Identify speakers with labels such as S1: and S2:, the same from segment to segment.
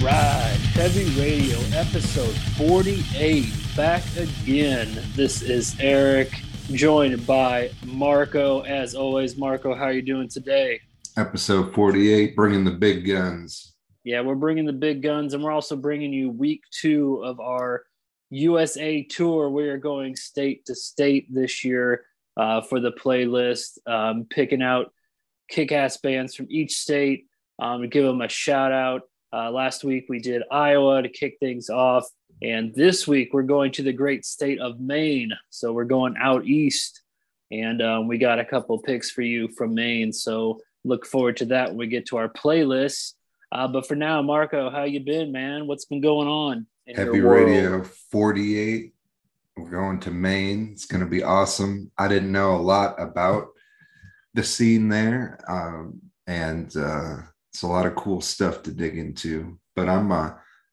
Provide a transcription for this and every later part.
S1: right, Heavy Radio, episode 48, back again. This is Eric, joined by Marco. As always, Marco, how are you doing today?
S2: Episode 48, bringing the big guns.
S1: Yeah, we're bringing the big guns, and we're also bringing you week two of our USA tour. We are going state to state this year uh, for the playlist, um, picking out kick ass bands from each state um, to give them a shout out. Uh, last week we did Iowa to kick things off. And this week we're going to the great state of Maine. So we're going out east. And um, we got a couple picks for you from Maine. So look forward to that when we get to our playlist. Uh, but for now, Marco, how you been, man? What's been going on?
S2: Heavy Radio 48. We're going to Maine. It's going to be awesome. I didn't know a lot about the scene there. Um, and uh, it's a lot of cool stuff to dig into. But I'm uh,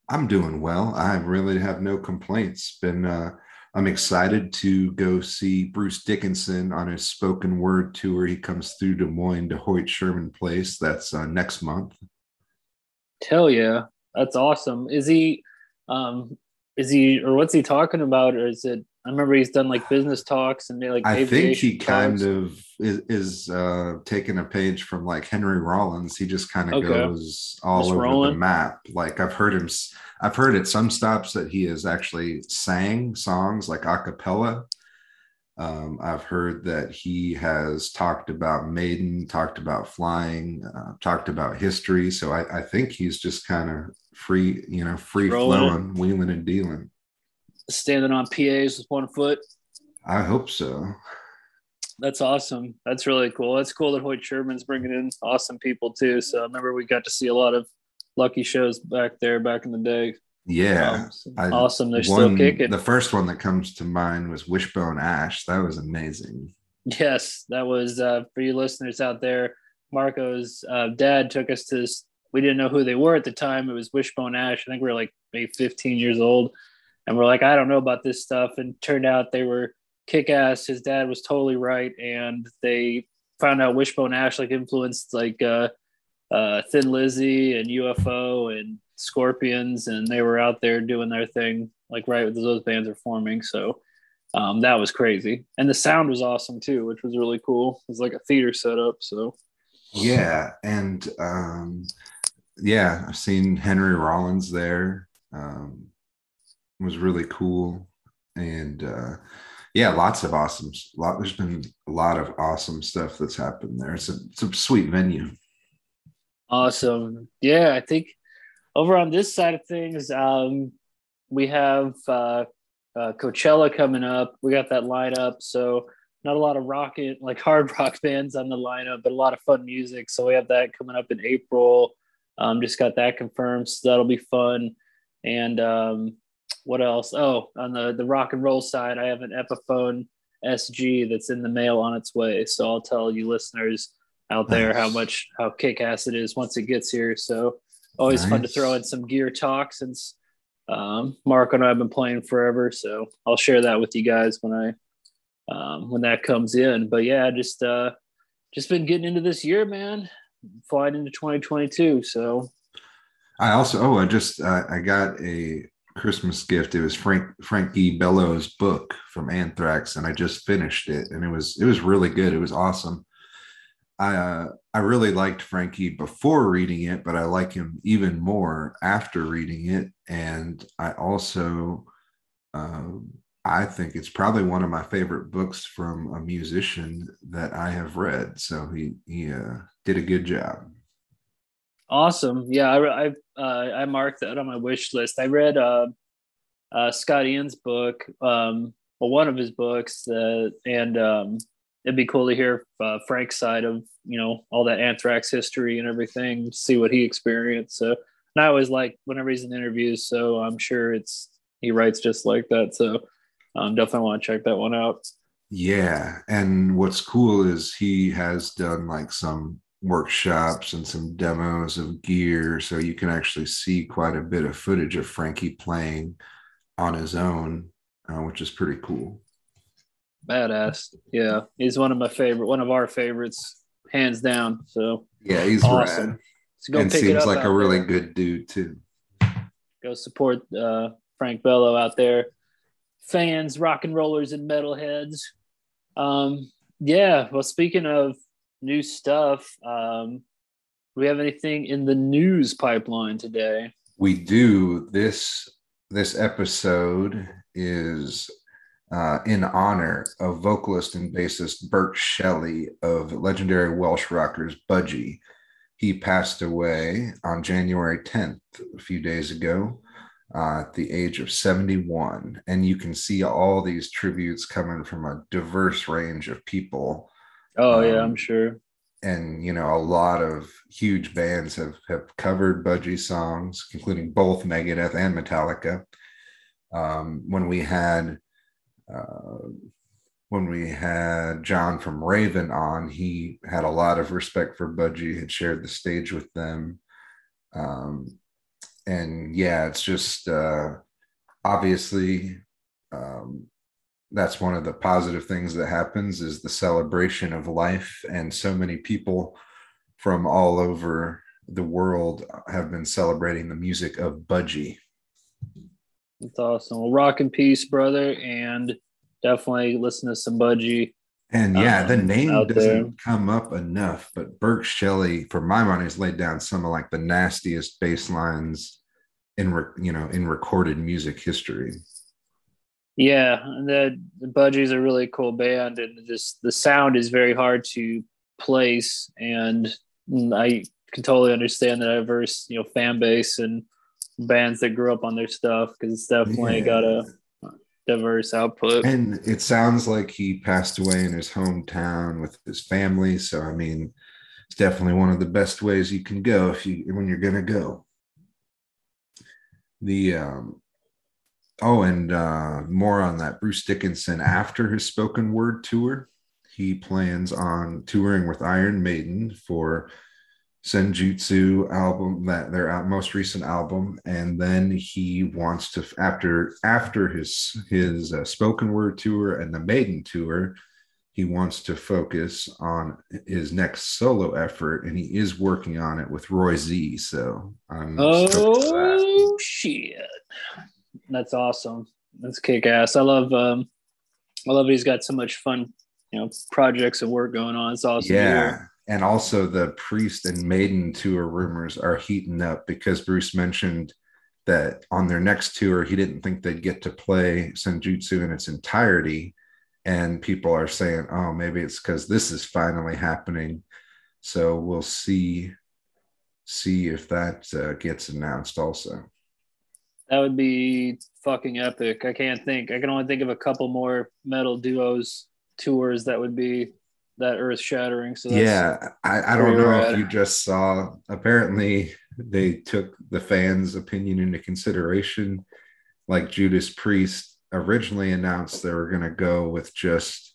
S2: I'm doing well. I really have no complaints. Been uh, I'm excited to go see Bruce Dickinson on his spoken word tour. He comes through Des Moines to Hoyt Sherman Place. That's uh, next month.
S1: Hell yeah, that's awesome. Is he? Um, is he or what's he talking about? Or is it I remember he's done like business talks and like.
S2: I think he kind talks. of is, is uh, taking a page from like Henry Rollins. He just kind of okay. goes all just over rolling. the map. Like I've heard him. I've heard at some stops that he has actually sang songs like a cappella. Um, I've heard that he has talked about Maiden, talked about flying, uh, talked about history. So I, I think he's just kind of free, you know, free flowing, wheeling and dealing
S1: standing on PAs with one foot?
S2: I hope so.
S1: That's awesome. That's really cool. That's cool that Hoyt Sherman's bringing in awesome people too. So I remember we got to see a lot of lucky shows back there back in the day.
S2: Yeah,
S1: um, awesome. They're one, still kicking.
S2: The first one that comes to mind was Wishbone Ash. That was amazing.
S1: Yes, that was uh, for you listeners out there. Marco's uh, dad took us to. This. We didn't know who they were at the time. It was Wishbone Ash. I think we were like maybe 15 years old and we're like, I don't know about this stuff. And turned out they were kick ass. His dad was totally right. And they found out Wishbone Ash like influenced like uh, uh, Thin Lizzy and UFO and Scorpions. And they were out there doing their thing like right as those bands are forming. So um, that was crazy. And the sound was awesome too, which was really cool. It was like a theater setup. So
S2: yeah. And um, yeah, I've seen Henry Rollins there. Um, was really cool. And uh yeah lots of awesome lot there's been a lot of awesome stuff that's happened there. It's a, it's a sweet venue.
S1: Awesome. Yeah i think over on this side of things um we have uh, uh coachella coming up. We got that lineup so not a lot of rocket like hard rock bands on the lineup but a lot of fun music. So we have that coming up in april. Um just got that confirmed so that'll be fun. And um what else? Oh, on the the rock and roll side, I have an Epiphone SG that's in the mail on its way. So I'll tell you listeners out there nice. how much how kick ass it is once it gets here. So always nice. fun to throw in some gear talk since um, Mark and I have been playing forever. So I'll share that with you guys when I um, when that comes in. But yeah, just uh, just been getting into this year, man. Flying into 2022. So
S2: I also oh I just uh, I got a Christmas gift. It was Frank Frankie Bello's book from Anthrax, and I just finished it, and it was it was really good. It was awesome. I uh, I really liked Frankie before reading it, but I like him even more after reading it. And I also um, I think it's probably one of my favorite books from a musician that I have read. So he he uh, did a good job.
S1: Awesome. Yeah, I I, uh, I marked that on my wish list. I read uh, uh, Scott Ian's book, um, well, one of his books, uh, and um, it'd be cool to hear uh, Frank's side of you know all that Anthrax history and everything, see what he experienced. So, and I always like whenever he's in interviews, so I'm sure it's he writes just like that. So, um, definitely want to check that one out.
S2: Yeah, and what's cool is he has done like some workshops and some demos of gear so you can actually see quite a bit of footage of frankie playing on his own uh, which is pretty cool
S1: badass yeah he's one of my favorite one of our favorites hands down so
S2: yeah he's awesome so and seems like a really there. good dude too
S1: go support uh, Frank Bello out there. Fans, rock and rollers, and metalheads. Um, yeah. Well, speaking of new stuff, um, we have anything in the news pipeline today?
S2: We do. This this episode is uh, in honor of vocalist and bassist Burke Shelley of legendary Welsh rockers Budgie. He passed away on January 10th, a few days ago, uh, at the age of 71. And you can see all these tributes coming from a diverse range of people.
S1: Oh, um, yeah, I'm sure.
S2: And you know, a lot of huge bands have have covered Budgie songs, including both Megadeth and Metallica. Um, when we had uh, when we had John from Raven on, he had a lot of respect for Budgie, had shared the stage with them. Um, and yeah, it's just uh, obviously um, that's one of the positive things that happens is the celebration of life. And so many people from all over the world have been celebrating the music of Budgie.
S1: That's awesome. Well, rock and peace, brother, and definitely listen to some Budgie.
S2: And yeah, um, the name doesn't there. come up enough, but burke Shelley, for my money, has laid down some of like the nastiest bass lines in you know in recorded music history.
S1: Yeah, the, the Budgie's are really cool band, and just the sound is very hard to place, and I can totally understand the diverse you know fan base and bands that grew up on their stuff because it's definitely yeah. got a diverse output.
S2: And it sounds like he passed away in his hometown with his family. So I mean, it's definitely one of the best ways you can go if you when you're gonna go. The um oh, and uh more on that. Bruce Dickinson after his spoken word tour, he plans on touring with Iron Maiden for Senjutsu album that their most recent album. And then he wants to after after his his uh, spoken word tour and the maiden tour he wants to focus on his next solo effort and he is working on it with Roy Z so
S1: I'm oh shit that's awesome. That's kick ass. I love um I love he's got so much fun you know projects and work going on. It's awesome
S2: yeah. And also the priest and maiden tour rumors are heating up because Bruce mentioned that on their next tour he didn't think they'd get to play Senjutsu in its entirety, and people are saying, "Oh, maybe it's because this is finally happening." So we'll see see if that uh, gets announced also.
S1: That would be fucking epic. I can't think. I can only think of a couple more metal duos tours that would be that earth shattering. So
S2: yeah, I, I don't know if you just saw. Apparently, they took the fans' opinion into consideration. Like Judas Priest originally announced they were going to go with just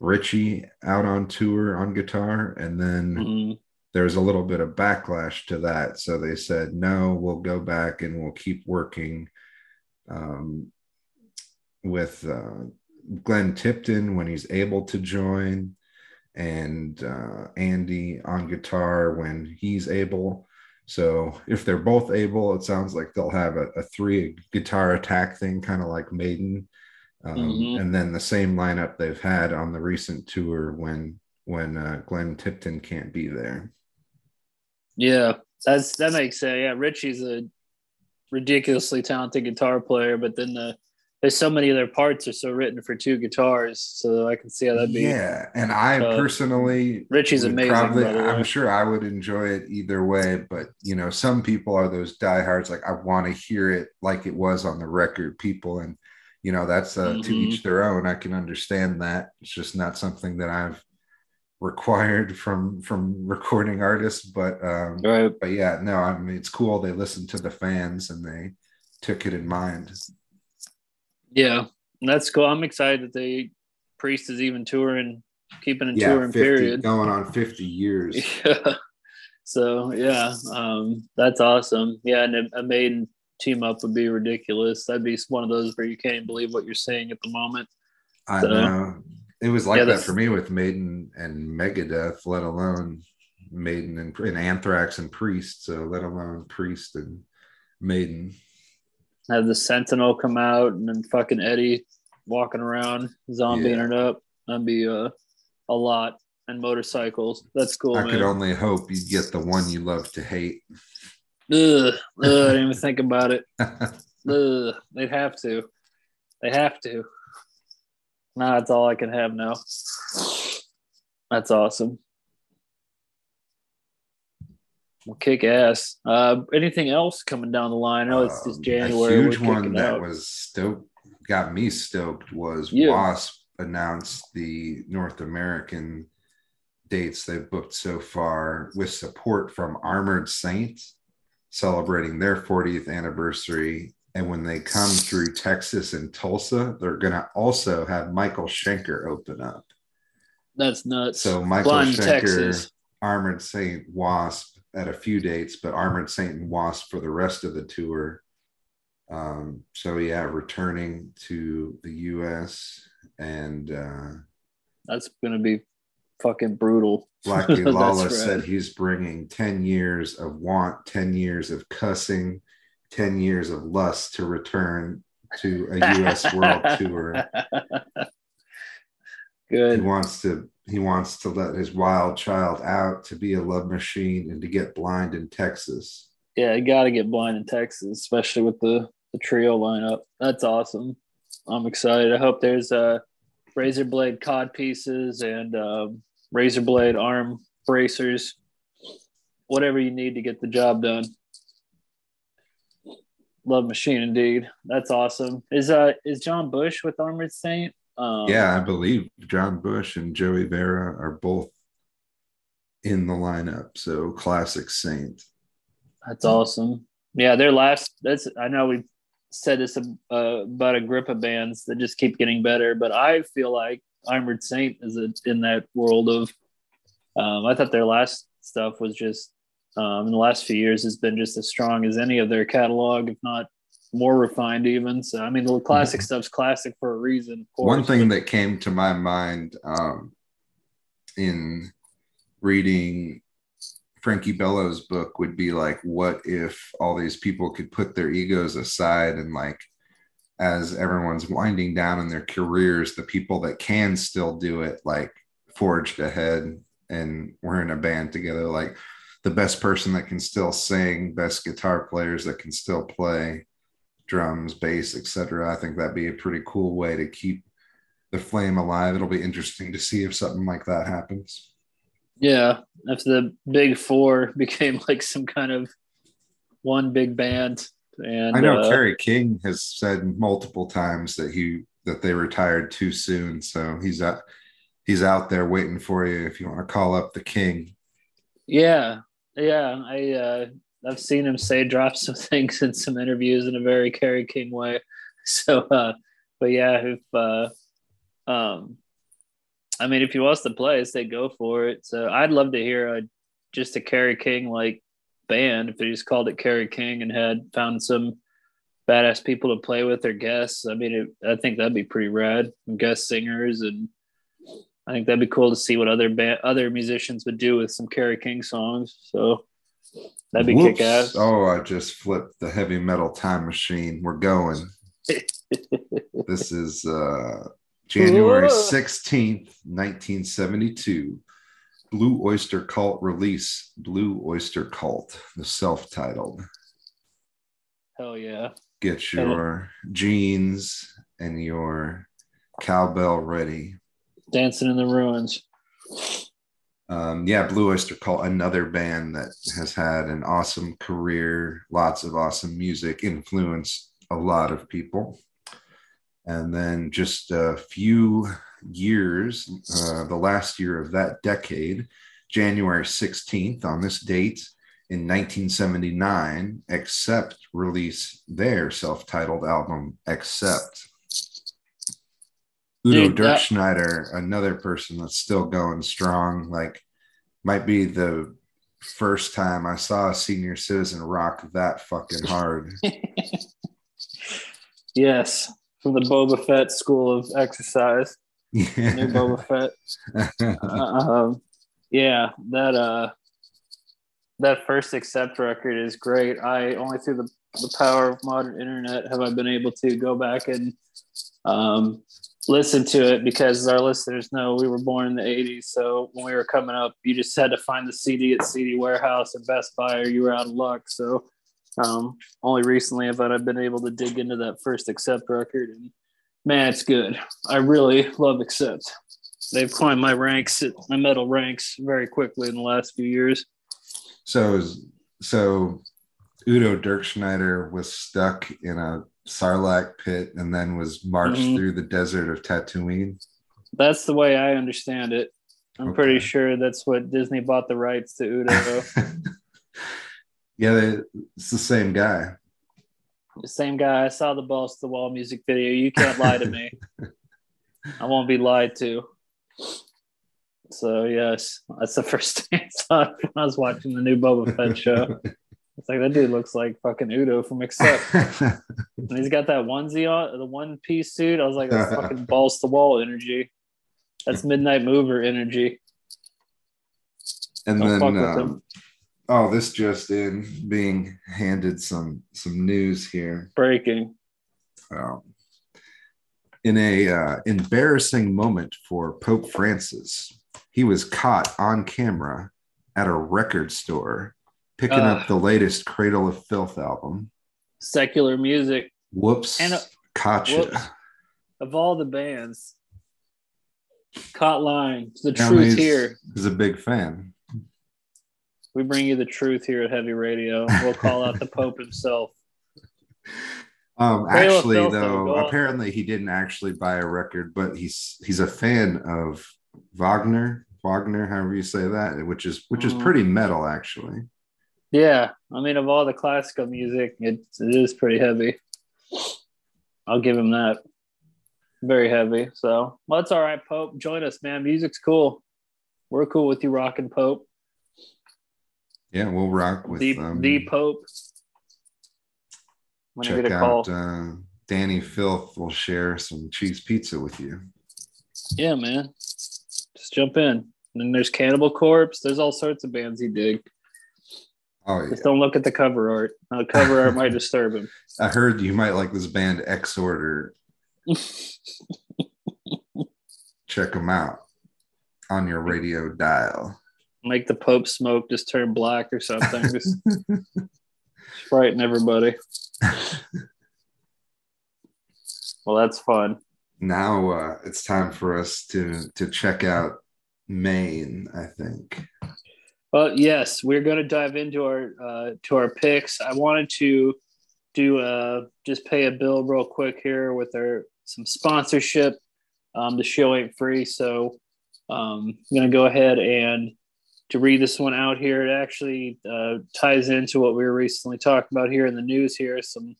S2: Richie out on tour on guitar, and then mm-hmm. There was a little bit of backlash to that. So they said, no, we'll go back and we'll keep working um, with uh, Glenn Tipton when he's able to join and uh, Andy on guitar when he's able. So if they're both able, it sounds like they'll have a, a three guitar attack thing, kind of like Maiden, um, mm-hmm. and then the same lineup they've had on the recent tour when when uh, Glenn Tipton can't be there.
S1: Yeah, that's that makes sense. Yeah, Richie's a ridiculously talented guitar player, but then the there's so many of their parts are so written for two guitars, so I can see how that'd be.
S2: Yeah, and I uh, personally,
S1: Richie's amazing.
S2: Probably, I'm sure I would enjoy it either way, but you know, some people are those diehards. Like I want to hear it like it was on the record. People, and you know, that's uh, mm-hmm. to each their own. I can understand that. It's just not something that I've required from from recording artists, but um, right. but yeah, no, I mean, it's cool. They listened to the fans and they took it in mind.
S1: Yeah, that's cool. I'm excited that they Priest is even touring, keeping a yeah, touring 50, period,
S2: going on 50 years.
S1: Yeah. So yeah, um, that's awesome. Yeah, and a, maiden team up would be ridiculous. That'd be one of those where you can't believe what you're seeing at the moment.
S2: I so, know. It was like yeah, that for me with Maiden and Megadeth, let alone Maiden and, and Anthrax and Priest. So let alone Priest and Maiden.
S1: have the Sentinel come out and then fucking Eddie walking around zombieing
S2: Yeah.
S1: it up. That'd be uh, a lot. And motorcycles. That's cool.
S2: I
S1: man.
S2: could only hope you get the one you love to hate.
S1: Ugh, ugh, I didn't even think about it. Ugh, they'd have to. They have to. Nah, that's all I can have now. That's awesome. Well, kick ass. Uh, anything else coming down the line? I know it's just
S2: Um,
S1: January.
S2: A huge one that
S1: out.
S2: was stoked, got me stoked was
S1: Yeah.
S2: Wasp announced the North American dates they've booked so far with support from Armored Saints celebrating their 40th anniversary. And when they come through Texas and Tulsa, they're going to also have Michael Schenker open up.
S1: That's nuts.
S2: So Michael
S1: Blind
S2: Schenker,
S1: Texas.
S2: Armored Saint, Wasp at a few dates, but Armored Saint and Wasp for the rest of the tour. Um, so yeah, returning to the U.S. and uh,
S1: That's gonna be fucking brutal.
S2: Blackie Lawless
S1: right.
S2: said he's bringing ten years of want, ten years of cussing, ten years of lust to return to a U.S. World Tour.
S1: Good.
S2: He wants to he wants to let his wild child out to be a love machine and to get blind in Texas.
S1: Yeah, you got to get blind in Texas, especially with the the trio lineup. That's awesome. I'm excited. I hope there's uh razor blade cod pieces and um, razor blade arm bracers, whatever you need to get the job done. Love machine indeed. That's awesome. Is uh is John Bush with Armored Saint? Um,
S2: yeah, I believe John Bush and Joey Vera are both in the lineup. So classic Saint.
S1: That's awesome. Yeah, their last. That's I know we said this uh, about a grip of bands that just keep getting better, but I feel like Armored Saint is in that world of. Um, I thought their last stuff was just um, in the last few years has been just as strong as any of their catalog, if not more refined even. So I mean, the classic stuff's classic for a reason. of course.
S2: One thing that came to my mind um, in reading Frankie Bello's book would be like, what if all these people could put their egos aside and like, as everyone's winding down in their careers, the people that can still do it, like forged ahead and we're in a band together, like the best person that can still sing, best guitar players that can still play drums, bass, etc. I think that'd be a pretty cool way to keep the flame alive. It'll be interesting to see if something like that happens.
S1: Yeah, if the big four became like some kind of one big band, and
S2: I know
S1: uh,
S2: Kerry King has said multiple times that he that they retired too soon, so he's out he's out there waiting for you if you want to call up the King.
S1: Yeah, yeah. I uh, I've seen him say drop some things in some interviews in a very Kerry King way. So, uh, but yeah, if uh, um, I mean, if he wants to play, I say go for it. So I'd love to hear a just a Kerry King like band if they just called it Kerry King and had found some badass people to play with or guests. I mean, it, I think that'd be pretty rad. Guest singers and I think that'd be cool to see what other band, other musicians would do with some Kerry King songs. So that'd be kick ass.
S2: Oh, I just flipped the heavy metal time machine. We're going. This is uh January 16th, 1972. Blue Oyster Cult release. Blue Oyster Cult, the self-titled.
S1: Hell yeah.
S2: Get your jeans and your cowbell ready.
S1: Dancing in the ruins.
S2: Um, yeah, Blue Oyster Cult, another band that has had an awesome career, lots of awesome music, influenced a lot of people. And then just a few years, uh, the last year of that decade, January 16th, on this date in 1979, Accept release their self titled album, Accept. Udo
S1: Dude, that-
S2: Dirkschneider, another person that's still going strong, like might be the first time I saw a senior citizen rock that fucking hard.
S1: yes. From the Boba Fett school of exercise. New
S2: Yeah.
S1: Boba Fett. um, yeah, that uh, that first accept record is great. I only through the the power of modern internet have I been able to go back and um, listen to it because our listeners know we were born in the 80s. So when we were coming up, you just had to find the CD at CD Warehouse and Best Buy or you were out of luck. So um, only recently have I been able to dig into that first Accept record. And man, it's good. I really love Accept. They've climbed my ranks, my metal ranks very quickly in the last few years.
S2: So, so Udo Dirkschneider was stuck in a Sarlacc pit and then was marched mm-hmm. through the desert of Tatooine.
S1: That's the way I understand it. I'm okay. pretty sure that's what Disney bought the rights to Udo.
S2: yeah, they, it's the same guy.
S1: The same guy. I saw the to the wall music video. You can't lie to me. I won't be lied to. So yes, that's the first thing I saw when I was watching the new Boba Fett show. It's like that dude looks like fucking Udo from Accept. and he's got that onesie on, the one piece suit. I was like, that's fucking balls to wall energy. That's midnight mover energy.
S2: And Don't then, um, oh, this just in being handed some some news here.
S1: Breaking.
S2: Um, in a uh, embarrassing moment for Pope Francis, he was caught on camera at a record store picking uh, up the latest Cradle of Filth album.
S1: Secular music.
S2: Whoops. And a, Gotcha. Whoops.
S1: Of all the bands, caught line. The truth here.
S2: He's a big fan.
S1: We bring you the truth here at Heavy Radio. We'll call out the Pope himself.
S2: Um, actually, though, apparently he didn't actually buy a record, but he's he's a fan of Wagner, Wagner, however you say that, which is which is mm. pretty metal, actually.
S1: Yeah, I mean, of all the classical music, it, it is pretty heavy. I'll give him that. Very heavy. So, well, that's all right, Pope. Join us, man. Music's cool. We're cool with you, rocking Pope.
S2: Yeah, we'll rock with
S1: the, um, the Pope.
S2: When check out uh, Dani Filth. Will share some cheese pizza with you.
S1: Yeah, man. Just jump in. And then there's Cannibal Corpse. There's all sorts of bands he dig. Oh, yeah. Just don't look at the cover art. Uh, the cover art might disturb him.
S2: I heard you might like this band X Order. Check them out on your radio dial.
S1: Make the Pope smoke just turn black or something. Just frighten everybody. well, that's fun.
S2: Now uh, it's time for us to to check out Maine. I think.
S1: Well, yes, we're going to dive into our uh, to our picks. I wanted to do uh, just pay a bill real quick here with our some sponsorship. Um, the show ain't free, so um, I'm going to go ahead and to read this one out here. It actually uh, ties into what we were recently talking about here in the news. Here, some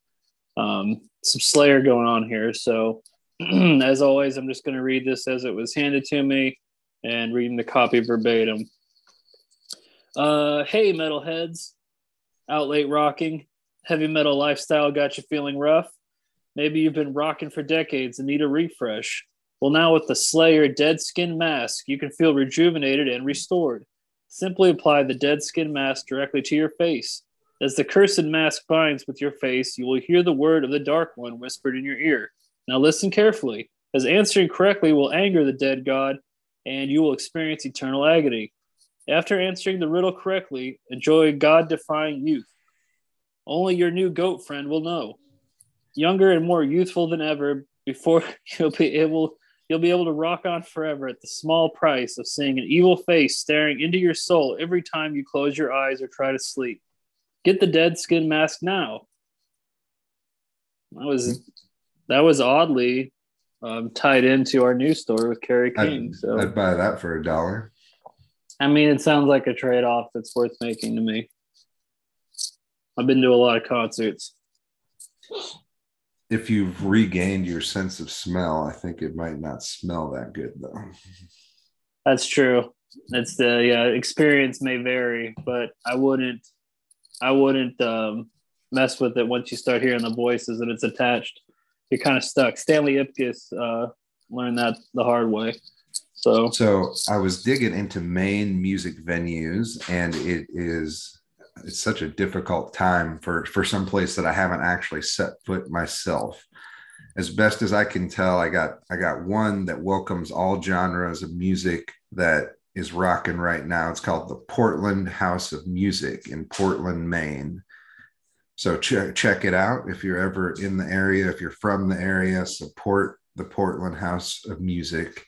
S1: um, some Slayer going on here. So, as always, I'm just going to read this as it was handed to me and reading the copy verbatim. Uh, hey, metalheads, out late rocking, heavy metal lifestyle got you feeling rough. Maybe you've been rocking for decades and need a refresh. Well, now with the Slayer Dead Skin Mask, you can feel rejuvenated and restored. Simply apply the Dead Skin Mask directly to your face. As the cursed mask binds with your face, you will hear the word of the Dark One whispered in your ear. Now listen carefully, as answering correctly will anger the dead god, and you will experience eternal agony. After answering the riddle correctly, enjoy God defying youth. Only your new goat friend will know. Younger and more youthful than ever, before you'll be able you'll be able to rock on forever at the small price of seeing an evil face staring into your soul every time you close your eyes or try to sleep. Get the dead skin mask now. That was that was oddly um, tied into our news story with Kerry King.
S2: I'd,
S1: so
S2: I'd buy that for a dollar.
S1: I mean, it sounds like a trade off that's worth making to me. I've been to a lot of concerts.
S2: If you've regained your sense of smell, I think it might not smell that good though.
S1: That's true. It's the yeah, experience may vary, but I wouldn't I wouldn't um, mess with it once you start hearing the voices and it's attached. You're kind of stuck. Stanley Ipkiss uh, learned that the hard way. So,
S2: so I was digging into Maine music venues, and it is it's such a difficult time for for some place that I haven't actually set foot myself. As best as I can tell, I got I got one that welcomes all genres of music that is rocking right now. It's called the Portland House of Music in Portland, Maine. So check check it out if you're ever in the area. If you're from the area, support the Portland House of Music.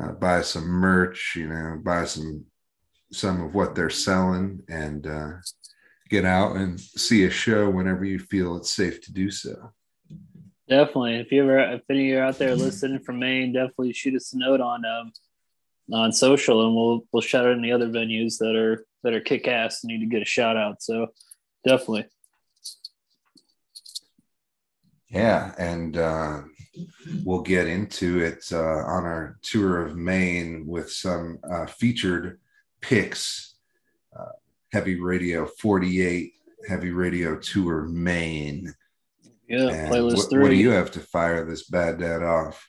S2: Uh, buy some merch, you know, buy some some of what they're selling, and uh, get out and see a show whenever you feel it's safe to do so.
S1: Definitely. If you ever, if any of you are out there listening from Maine, definitely shoot us a note on um, on social, and we'll we'll shout out any other venues that are that are kick ass and need to get a shout out. So definitely.
S2: Yeah, and uh, we'll get into it uh, on our tour of Maine with some uh, featured picks. Uh, Heavy Radio 48, Heavy Radio Tour Maine.
S1: Yeah, and playlist
S2: what,
S1: three.
S2: What do you have to fire this bad dad off?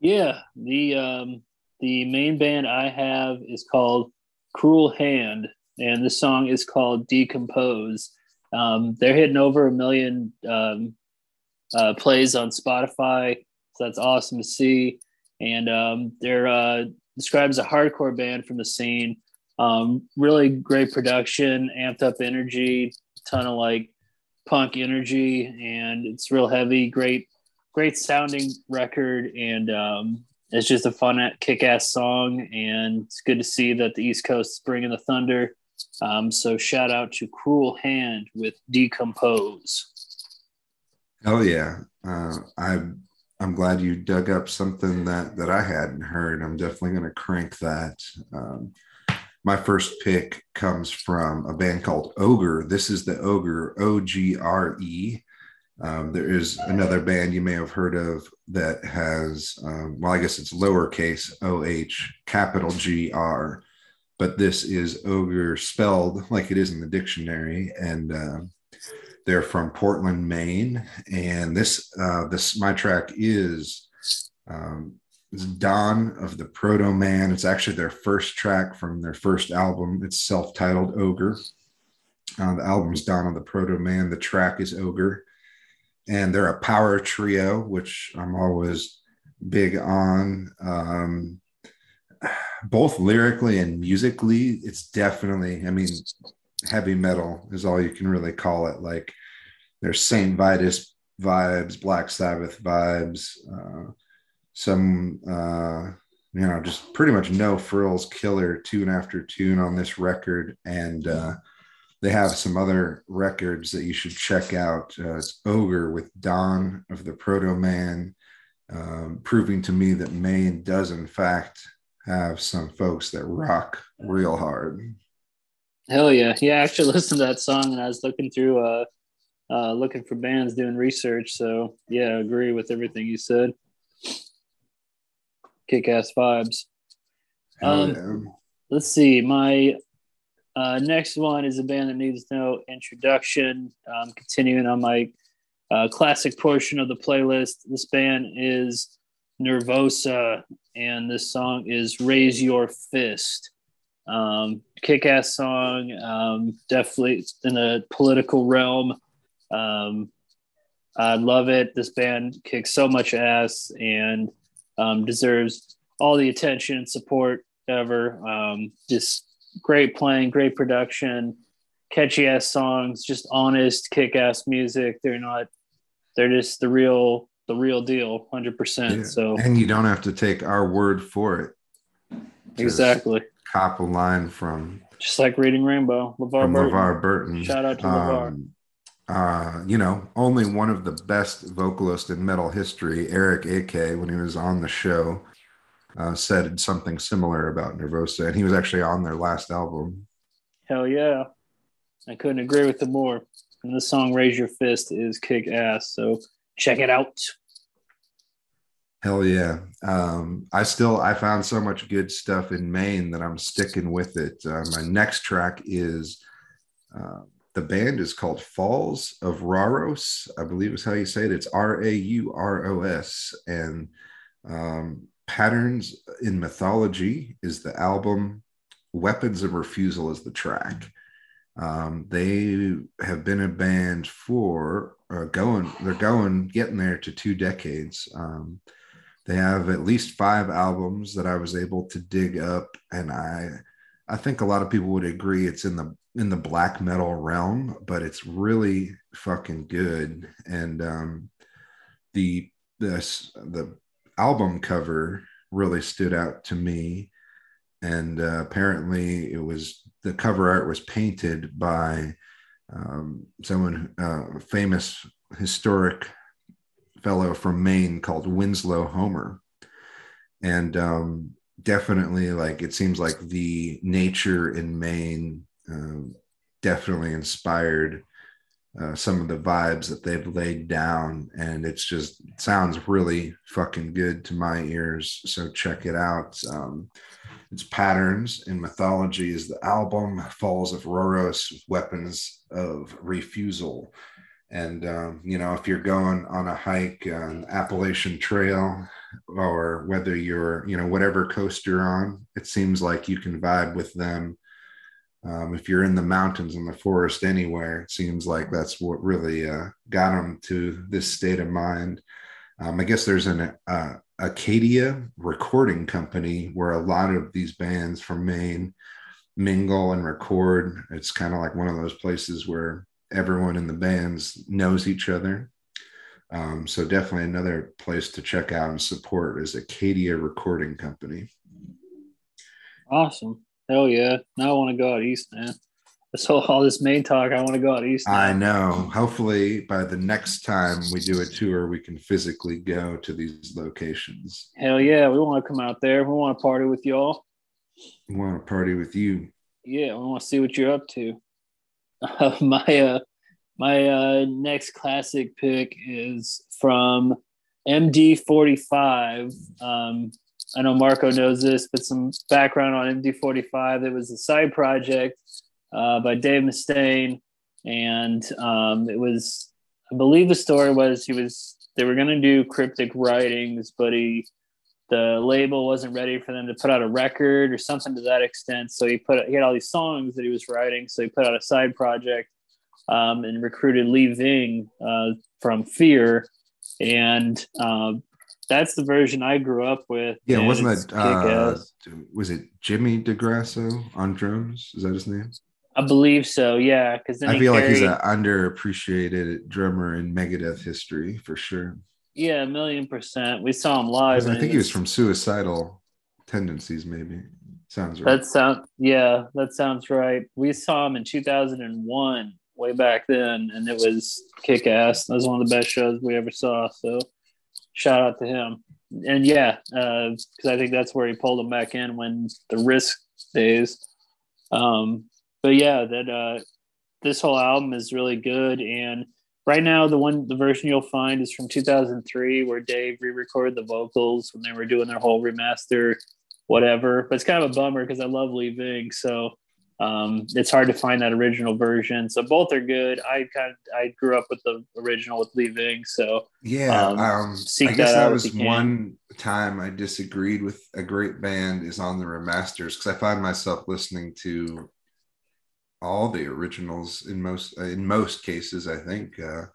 S1: Yeah, the um, the main band I have is called Cruel Hand, and the song is called Decompose. Um, they're hitting over a million um, uh, plays on Spotify. So that's awesome to see. And um, they're uh, described as a hardcore band from the scene. Um, really great production, amped up energy, ton of like punk energy, and it's real heavy. Great, great sounding record, and um, it's just a fun, kick-ass song. And it's good to see that the East Coast is bringing the thunder. Um, so shout out to Cruel Hand with Decompose.
S2: Oh yeah, uh, I I'm glad you dug up something that that I hadn't heard. I'm definitely going to crank that. Um, my first pick comes from a band called Ogre. This is the Ogre O G R E. Um, there is another band you may have heard of that has, um, well, I guess it's lowercase O H capital G R, but this is Ogre spelled like it is in the dictionary. And uh, they're from Portland, Maine, and this uh, this my track is um, Dawn of the Proto Man. It's actually their first track from their first album. It's self-titled Ogre. Uh, the album's Dawn of the Proto Man. The track is Ogre, and they're a power trio, which I'm always big on. Um, both lyrically and musically, it's definitely. I mean, heavy metal is all you can really call it. Like there's Saint Vitus vibes, Black Sabbath vibes, uh, some uh, you know just pretty much no frills killer tune after tune on this record, and uh, they have some other records that you should check out. Uh, it's Ogre with Dawn of the Proto Man, um, proving to me that Maine does in fact have some folks that rock real hard.
S1: Hell yeah. Yeah, I actually listened to that song and I was looking through uh uh looking for bands doing research. So yeah, I agree with everything you said. Kick ass vibes. Um yeah. let's see. My uh next one is a band that needs no introduction. Um continuing on my uh classic portion of the playlist. This band is Nervosa and this song is Raise Your Fist. Um, kick ass song, um, definitely in a political realm. Um, I love it. This band kicks so much ass and um, deserves all the attention and support ever. Um, just great playing, great production, catchy ass songs, just honest, kick ass music. They're not, they're just the real, the real deal, 100%. Yeah. So,
S2: and you don't have to take our word for it.
S1: Exactly
S2: cop a line from
S1: just like reading Rainbow, LeVar Burton.
S2: LeVar Burton.
S1: Shout out to LeVar. Um,
S2: uh, you know, only one of the best vocalists in metal history, Eric A.K., when he was on the show, uh, said something similar about Nervosa, and he was actually on their last album.
S1: Hell yeah. I couldn't agree with him more. And the song Raise Your Fist is kick ass. So check it out.
S2: Hell yeah. Um, I still, I found so much good stuff in Maine that I'm sticking with it. Uh, my next track is, uh, the band is called Falls of Rauros. I believe is how you say it. It's R A U R O S. And um, Patterns in Mythology is the album. Weapons of Refusal is the track. Um, they have been a band for uh, going, they're going, getting there to two decades. Um, they have at least five albums that I was able to dig up, and I, I think a lot of people would agree it's in the in the black metal realm, but it's really fucking good. And um, the this the album cover really stood out to me, and uh, apparently it was the cover art was painted by um, someone uh, famous historic fellow from Maine called Winslow Homer, and um, definitely like it seems like the nature in Maine uh, definitely inspired uh, some of the vibes that they've laid down, and it's just sounds really fucking good to my ears. So check it out. Um, its patterns in mythology is the album Falls of Rauros, Weapons of Refusal. And, um, you know, if you're going on a hike on Appalachian Trail or whether you're, you know, whatever coast you're on, it seems like you can vibe with them. Um, if you're in the mountains in the forest anywhere, it seems like that's what really uh, got them to this state of mind. Um, I guess there's an uh, Acadia recording company where a lot of these bands from Maine mingle and record. It's kind of like one of those places where everyone in the bands knows each other. Um, so definitely another place to check out and support is Acadia Recording Company.
S1: Awesome. Hell yeah. Now I want to go out east, man this whole all this main talk. I want to go out east.
S2: Now. I know. Hopefully, by the next time we do a tour, we can physically go to these locations.
S1: Hell yeah, we want to come out there. We want to party with y'all.
S2: We want to party with you.
S1: Yeah, we want to see what you're up to. Uh, my uh, my uh, next classic pick is from MD45. Um, I know Marco knows this, but some background on MD45. It was a side project uh, by Dave Mustaine, and um, it was I believe the story was he was they were going to do cryptic writings, but he the label wasn't ready for them to put out a record or something to that extent. So he put he had all these songs that he was writing, so he put out a side project um, and recruited Lee Ving uh, from Fear, and uh, that's the version I grew up with.
S2: Yeah, wasn't that uh, was it Jimmy DeGrasso on drums? Is that his name?
S1: I believe so. Yeah, because
S2: I feel carried, like he's an underappreciated drummer in Megadeth history for sure.
S1: Yeah, a million percent. We saw him live.
S2: I think he was from Suicidal Tendencies, maybe. Sounds right.
S1: That sound yeah, that sounds right. We saw him in 2001, way back then, and it was kick ass. That was one of the best shows we ever saw. So, shout out to him. And yeah, because uh, I think that's where he pulled him back in when the risk days. Um, but yeah, that uh, this whole album is really good. And right now, the one the version you'll find is from 2003, where Dave re-recorded the vocals when they were doing their whole remaster, whatever. But it's kind of a bummer because I love Lee Ving so um, it's hard to find that original version. So both are good. I kind of I grew up with the original with Lee Ving so
S2: yeah. Um, um, I guess that, that was one time I disagreed with a great band is on the remasters because I find myself listening to all the originals in most in most cases. I think uh,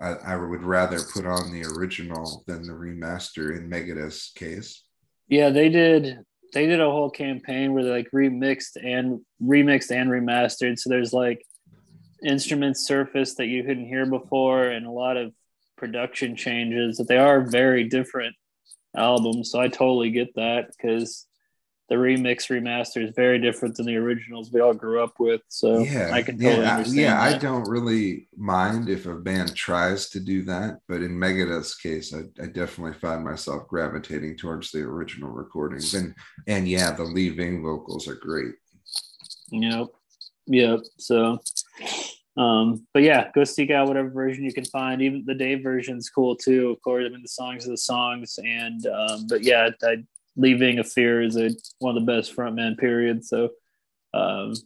S2: I, I would rather put on the original than the remaster in Megadeth's case.
S1: Yeah, they did. They did a whole campaign where they like remixed and remixed and remastered. So there's like instruments surfaced that you couldn't hear before, and a lot of production changes. That they are very different albums. So I totally get that because the remix remaster is very different than the originals we all grew up with. So
S2: yeah, I can totally yeah, understand. Yeah. I don't really mind if a band tries to do that, but in Megadeth's case, I, I, definitely find myself gravitating towards the original recordings. And and yeah, the Lee Ving vocals are great.
S1: Yep. Yep. So um, but yeah, go seek out whatever version you can find. Even the Dave version's cool too. Of course, I mean the songs are the songs, and um, but yeah, I Lee Ving of Fear is a one of the best frontman period. So um, if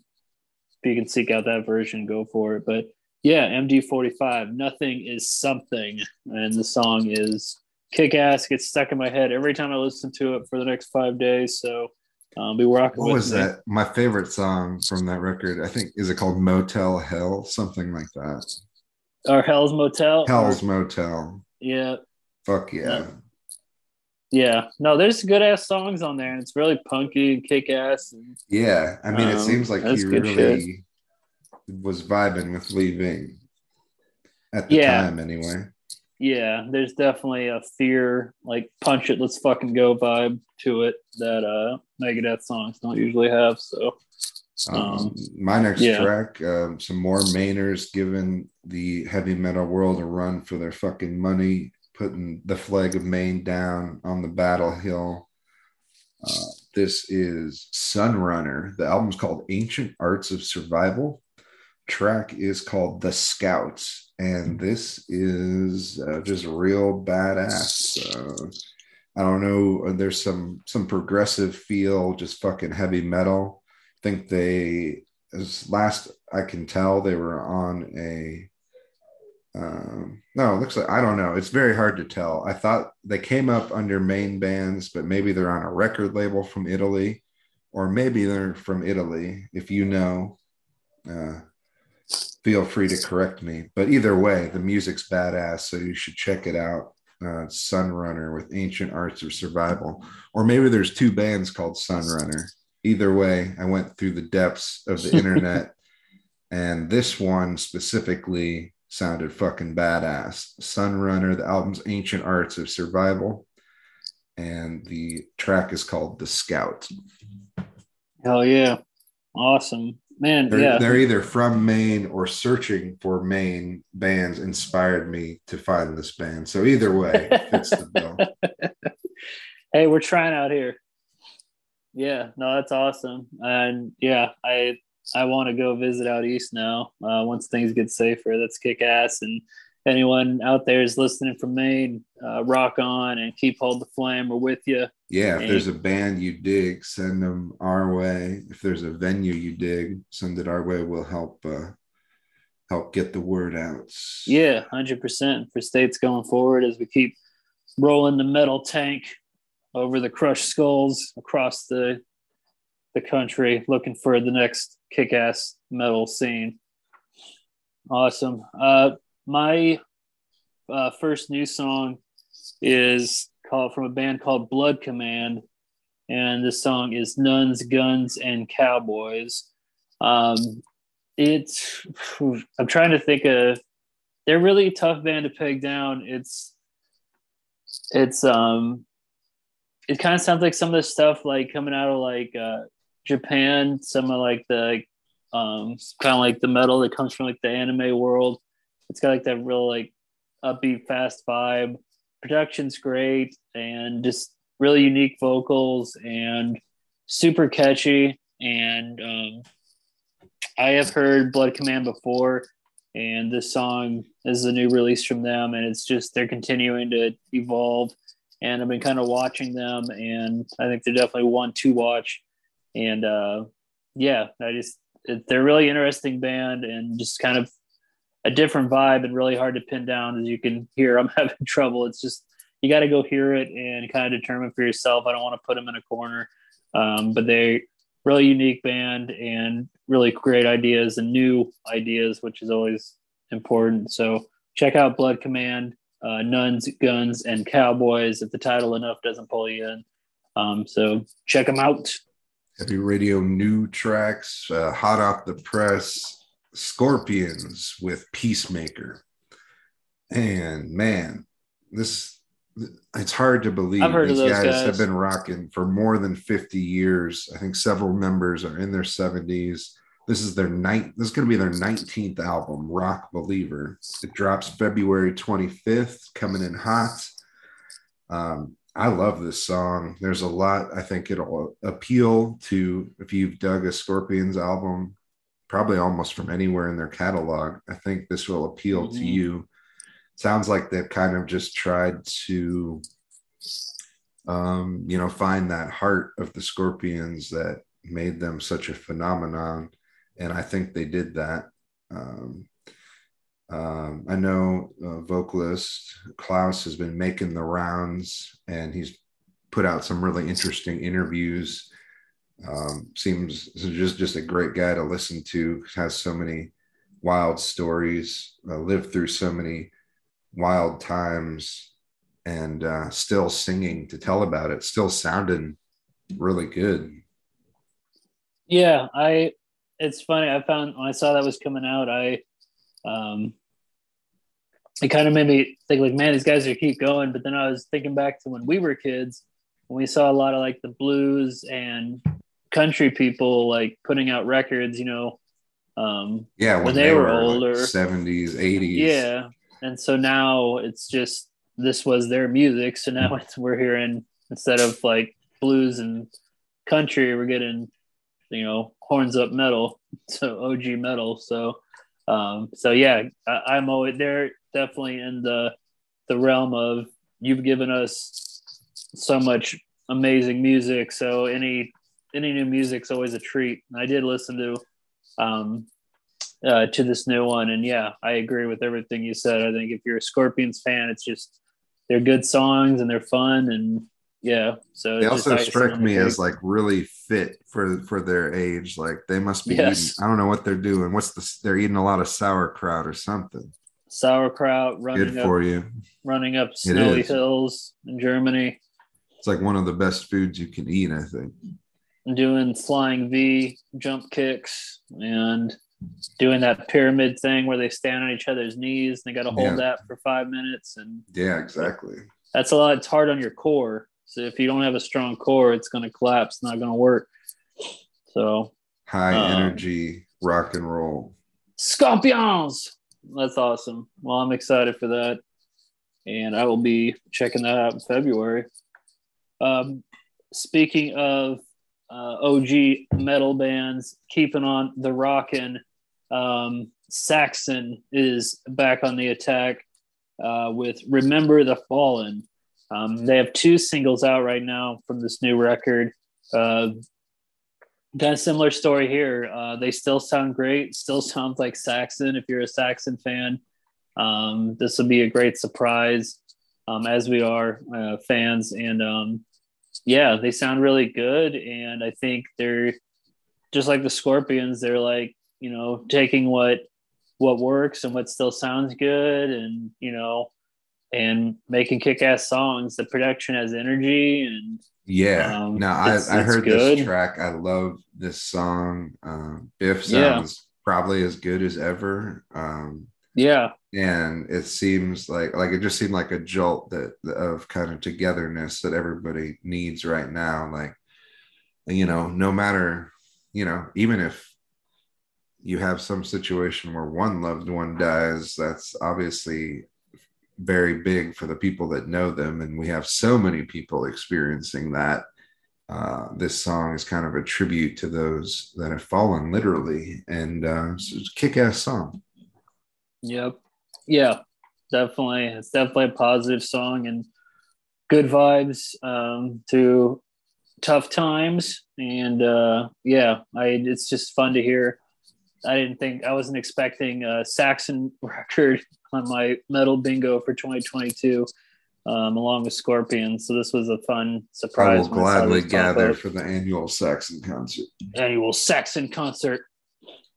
S1: you can seek out that version, go for it. But yeah, MD45, nothing is something, and the song is kick ass. Gets stuck in my head every time I listen to it for the next five days. So Um, be rocking.
S2: What was
S1: me.
S2: that? My favorite song from that record, I think, is it called Motel Hell? Something like that.
S1: Or Hell's Motel.
S2: Hell's Motel.
S1: Yeah,
S2: Fuck yeah.
S1: yeah. Yeah, no, there's good ass songs on there, and it's really punky and kick ass. And
S2: Yeah. I mean, it
S1: Um,
S2: seems like he really was vibing with Lee Ving at the
S1: Yeah.
S2: time, anyway.
S1: yeah, there's definitely a fear, like punch it, let's fucking go vibe to it that uh Megadeth songs don't usually have. So
S2: Um,
S1: Um,
S2: my next
S1: yeah.
S2: track, um, some more Mainers giving the heavy metal world a run for their fucking money, putting the flag of Maine down on the battle hill. Uh, this is Sunrunner. The album's called Ancient Arts of Survival. Track is called The Scouts, and this is uh, just real badass. Uh, I don't know. uh, There's some some progressive feel, just fucking heavy metal I think they as last I can tell they were on a um no it looks like I don't know. It's very hard to tell. I thought they came up under Maine bands but maybe they're on a record label from Italy or maybe they're from Italy. If you know uh feel free to correct me. But either way the music's badass so you should check it out. Uh Sunrunner with Ancient Arts of Survival. Or maybe there's two bands called Sunrunner. Either way, I went through the depths of the internet, and this one specifically sounded fucking badass. Sunrunner, the album's Ancient Arts of Survival, and the track is called The Scout.
S1: hell yeah, awesome man.
S2: They're,
S1: yeah,
S2: they're either from Maine or searching for Maine bands inspired me to find this band. So either way, fits the bill.
S1: hey, we're trying out here. Yeah, no, that's awesome, and yeah, I I want to go visit out east now. Uh, once things get safer, that's kick ass. And anyone out there is listening from Maine, uh, rock on and keep hold the flame. We're with you.
S2: Yeah, if there's a band you dig, send them our way. If there's a venue you dig, send it our way. We'll help uh, help get the word out.
S1: Yeah, hundred percent for states going forward as we keep rolling the metal tank over the crushed skulls across the the country, looking for the next kick-ass metal scene. Awesome. Uh, my uh, first new song is called from a band called Blood Command, and this song is Nuns, Guns, and Cowboys. Um, it's I'm trying to think of they're really a tough band to peg down. It's it's um it kind of sounds like some of the stuff like coming out of like uh Japan, some of like the um kind of like the metal that comes from like the anime world. It's got like that real like upbeat fast vibe. Production's great and just really unique vocals and super catchy and um I have heard Blood Command before, and this song is a new release from them, and it's just they're continuing to evolve. And I've been kind of watching them, and I think they're definitely one to watch. And uh, yeah, I just they're really interesting band, and just kind of a different vibe, and really hard to pin down. As you can hear, I'm having trouble. It's just you got to go hear it and kind of determine for yourself. I don't want to put them in a corner, um, but they really unique band and really great ideas and new ideas, which is always important. So check out Blood Command, uh, Nuns, Guns, and Cowboys if the title enough doesn't pull you in. Um, so check them out.
S2: Heavy radio new tracks, uh, hot off the press, Scorpions with Peacemaker. And man, this it's hard to believe these guys,
S1: guys.
S2: have been rocking for more than 50 years. I think several members are in their 70s. This is their ninth, this is going to be their 19th album, Rock Believer. It drops February 25th, coming in hot. Um, I love this song. There's a lot I think it'll appeal to if you've dug a Scorpions album, probably almost from anywhere in their catalog. I think this will appeal to
S1: Mhm.
S2: you. Sounds like they've kind of just tried to, um, you know, find that heart of the Scorpions that made them such a phenomenon, and I think they did that. Um, um, I know uh, vocalist Klaus has been making the rounds and he's put out some really interesting interviews Um, seems just just a great guy to listen to. Has so many wild stories, uh, lived through so many wild times, and uh, still singing to tell about it. Still sounding really good.
S1: Yeah, I. It's funny. I found when I saw that was coming out, I um, it kind of made me think like, man, these guys are keep going. But then I was thinking back to when we were kids, when we saw a lot of like the blues and country people like putting out records, you know. Um,
S2: yeah,
S1: when, when they, they, were, were older,
S2: seventies, like eighties.
S1: Yeah, and so now it's just this was their music. So now it's we're hearing instead of like blues and country, we're getting you know horns up metal, so OG metal. So um, so yeah, I, I'm always they're definitely in the the realm of you've given us so much amazing music. So any any new music's always a treat. I did listen to um, uh, to this new one, and yeah, I agree with everything you said. I think if you're a Scorpions fan, it's just they're good songs and they're fun, and yeah. So
S2: they also struck me as like really fit for for their age. Like they must be yes. eating. I don't know what they're doing. What's the? They're eating a lot of sauerkraut or something.
S1: Sauerkraut running
S2: good for
S1: up,
S2: you.
S1: Running up snowy hills in Germany.
S2: It's like one of the best foods you can eat. I think.
S1: Doing flying V jump kicks and doing that pyramid thing where they stand on each other's knees and they got to hold yeah. that for five minutes and
S2: yeah exactly
S1: that's a lot it's hard on your core so if you don't have a strong core, it's going to collapse. Not going to work. So
S2: high um, energy rock and roll.
S1: Scorpions. That's awesome. Well, I'm excited for that, and I will be checking that out in February. Um, speaking of uh, OG metal bands, keeping on the rockin'. Um, Saxon is back on the attack uh, with "Remember the Fallen." Um, they have two singles out right now from this new record. Uh, kind of similar story here. Uh, they still sound great. Still sounds like Saxon. If you're a Saxon fan, um, this will be a great surprise. Um, as we are uh, fans, and um, yeah, they sound really good. And I think they're just like the Scorpions. They're like you know taking what what works and what still sounds good, and you know and making kick-ass songs. The production has energy and
S2: yeah. Um, now I, I heard good. this track. I love this song. Um, Biff sounds yeah. probably as good as ever. Um,
S1: yeah,
S2: and it seems like like it just seemed like a jolt that of kind of togetherness that everybody needs right now. Like you know, no matter you know, even if you have some situation where one loved one dies, that's obviously very big for the people that know them. And we have so many people experiencing that. Uh, this song is kind of a tribute to those that have fallen literally. And uh, it's a kick ass song.
S1: Yep. Yeah, definitely. It's definitely a positive song and good vibes um, to tough times. And uh, yeah, I, it's just fun to hear I didn't think I wasn't expecting a Saxon record on my metal bingo for 2022, um, along with Scorpion. So this was a fun surprise.
S2: I will gladly gather for the annual Saxon concert.
S1: Annual Saxon concert.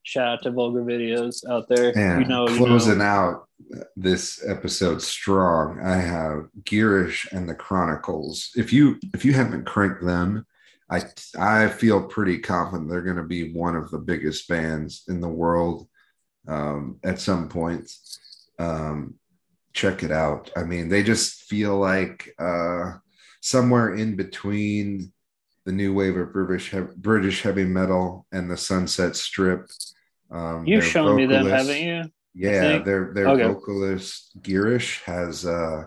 S1: Shout out to Vulgar Videos out there.
S2: And you know, closing you know. out this episode strong, I have Gearish and the Chronicles. If you if you haven't cranked them, I I feel pretty confident they're going to be one of the biggest bands in the world um, at some point. Um, check it out. I mean, they just feel like uh, somewhere in between the new wave of British British heavy metal and the Sunset Strip.
S1: Um, You've shown me them, haven't you?
S2: Yeah, their their okay. vocalist Gearish has uh,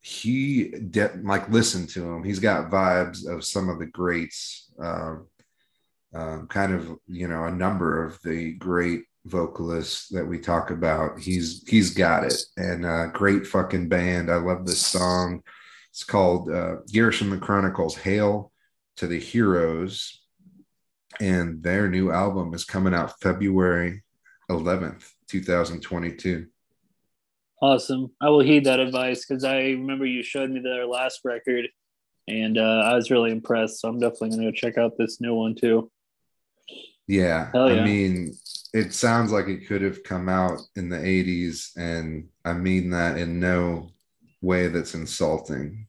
S2: he de- like listen to him. He's got vibes of some of the greats, uh, uh, kind of you know a number of the great vocalists that we talk about. He's he's got it, and uh, great fucking band. I love this song. It's called uh, and the Chronicles. Hail to the Heroes, and their new album is coming out February 11th, 2022.
S1: Awesome. I will heed that advice because I remember you showed me their last record and uh, I was really impressed. So I'm definitely going to go check out this new one too.
S2: Yeah, yeah, I mean, it sounds like it could have come out in the 80s, and I mean that in no way that's insulting.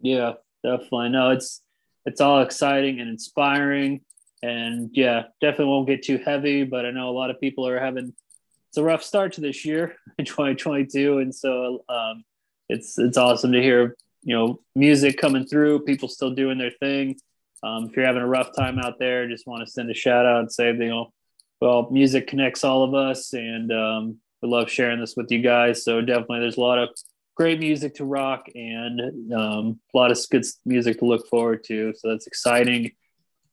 S1: Yeah, definitely. No, it's it's all exciting and inspiring, and yeah, definitely won't get too heavy. But I know a lot of people are having it's a rough start to this year in 2022, and so um, it's it's awesome to hear you know music coming through, people still doing their thing. Um, if you're having a rough time out there, just want to send a shout out and say, you know, well, music connects all of us, and um, we love sharing this with you guys. So definitely, there's a lot of great music to rock and um, a lot of good music to look forward to. So that's exciting.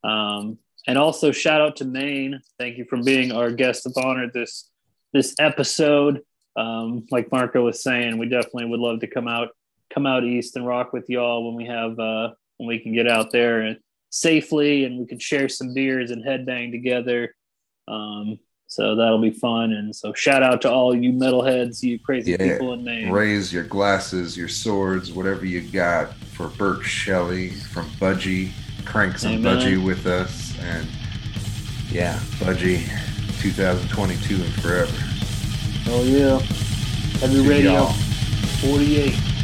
S1: Um, and also shout out to Maine. Thank you for being our guest of honor this this episode. Um, like Marco was saying, we definitely would love to come out come out east and rock with y'all when we have uh, when we can get out there and safely and we can share some beers and headbang together. Um, so that'll be fun. And so shout out to all you metalheads, you crazy yeah, people in Maine.
S2: Raise your glasses, your swords, whatever you got for Burke Shelley from Budgie. Crank some Amen. Budgie with us. And yeah, Budgie 2022 and forever.
S1: Oh yeah. Heavy Radio 48.